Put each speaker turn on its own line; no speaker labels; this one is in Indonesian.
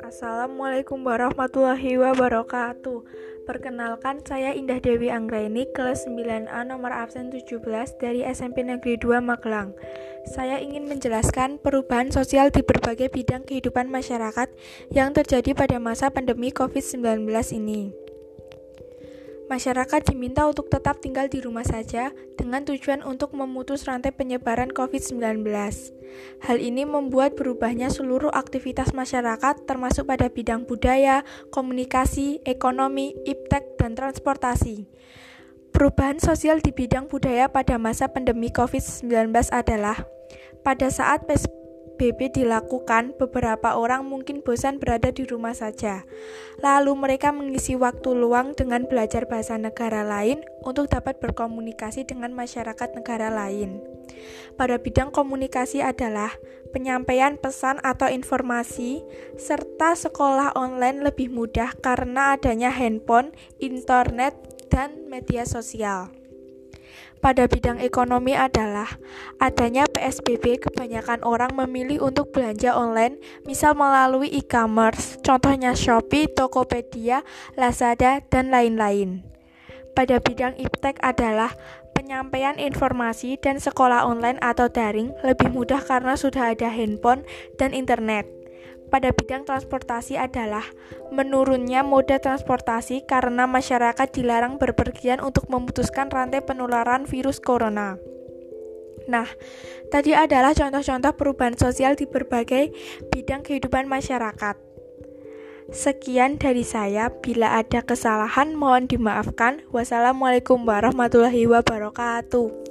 Assalamualaikum warahmatullahi wabarakatuh. Perkenalkan saya Indah Dewi Anggraini kelas 9A nomor absen 17 dari SMP Negeri 2 Magelang. Saya ingin menjelaskan perubahan sosial di berbagai bidang kehidupan masyarakat yang terjadi pada masa pandemi COVID-19 ini Masyarakat diminta untuk tetap tinggal di rumah saja dengan tujuan untuk memutus rantai penyebaran COVID-19. Hal ini membuat berubahnya seluruh aktivitas masyarakat termasuk pada bidang budaya, komunikasi, ekonomi, iptek, dan transportasi. Perubahan sosial di bidang budaya pada masa pandemi COVID-19 adalah pada saat PSBB dilakukan, beberapa orang mungkin bosan berada di rumah saja. Lalu mereka mengisi waktu luang dengan belajar bahasa negara lain untuk dapat berkomunikasi dengan masyarakat negara lain. Pada bidang komunikasi adalah penyampaian pesan atau informasi, serta sekolah online lebih mudah karena adanya handphone, internet, dan media sosial pada bidang ekonomi adalah adanya PSBB kebanyakan orang memilih untuk belanja online misal melalui e-commerce contohnya Shopee, Tokopedia, Lazada, dan lain-lain. Pada bidang iptek adalah penyampaian informasi dan sekolah online atau daring lebih mudah karena sudah ada handphone dan internet pada bidang transportasi adalah menurunnya moda transportasi karena masyarakat dilarang berpergian untuk memutuskan rantai penularan virus corona. Nah, tadi adalah contoh-contoh perubahan sosial di berbagai bidang kehidupan masyarakat. Sekian dari saya, bila ada kesalahan mohon dimaafkan. Wassalamualaikum warahmatullahi wabarakatuh.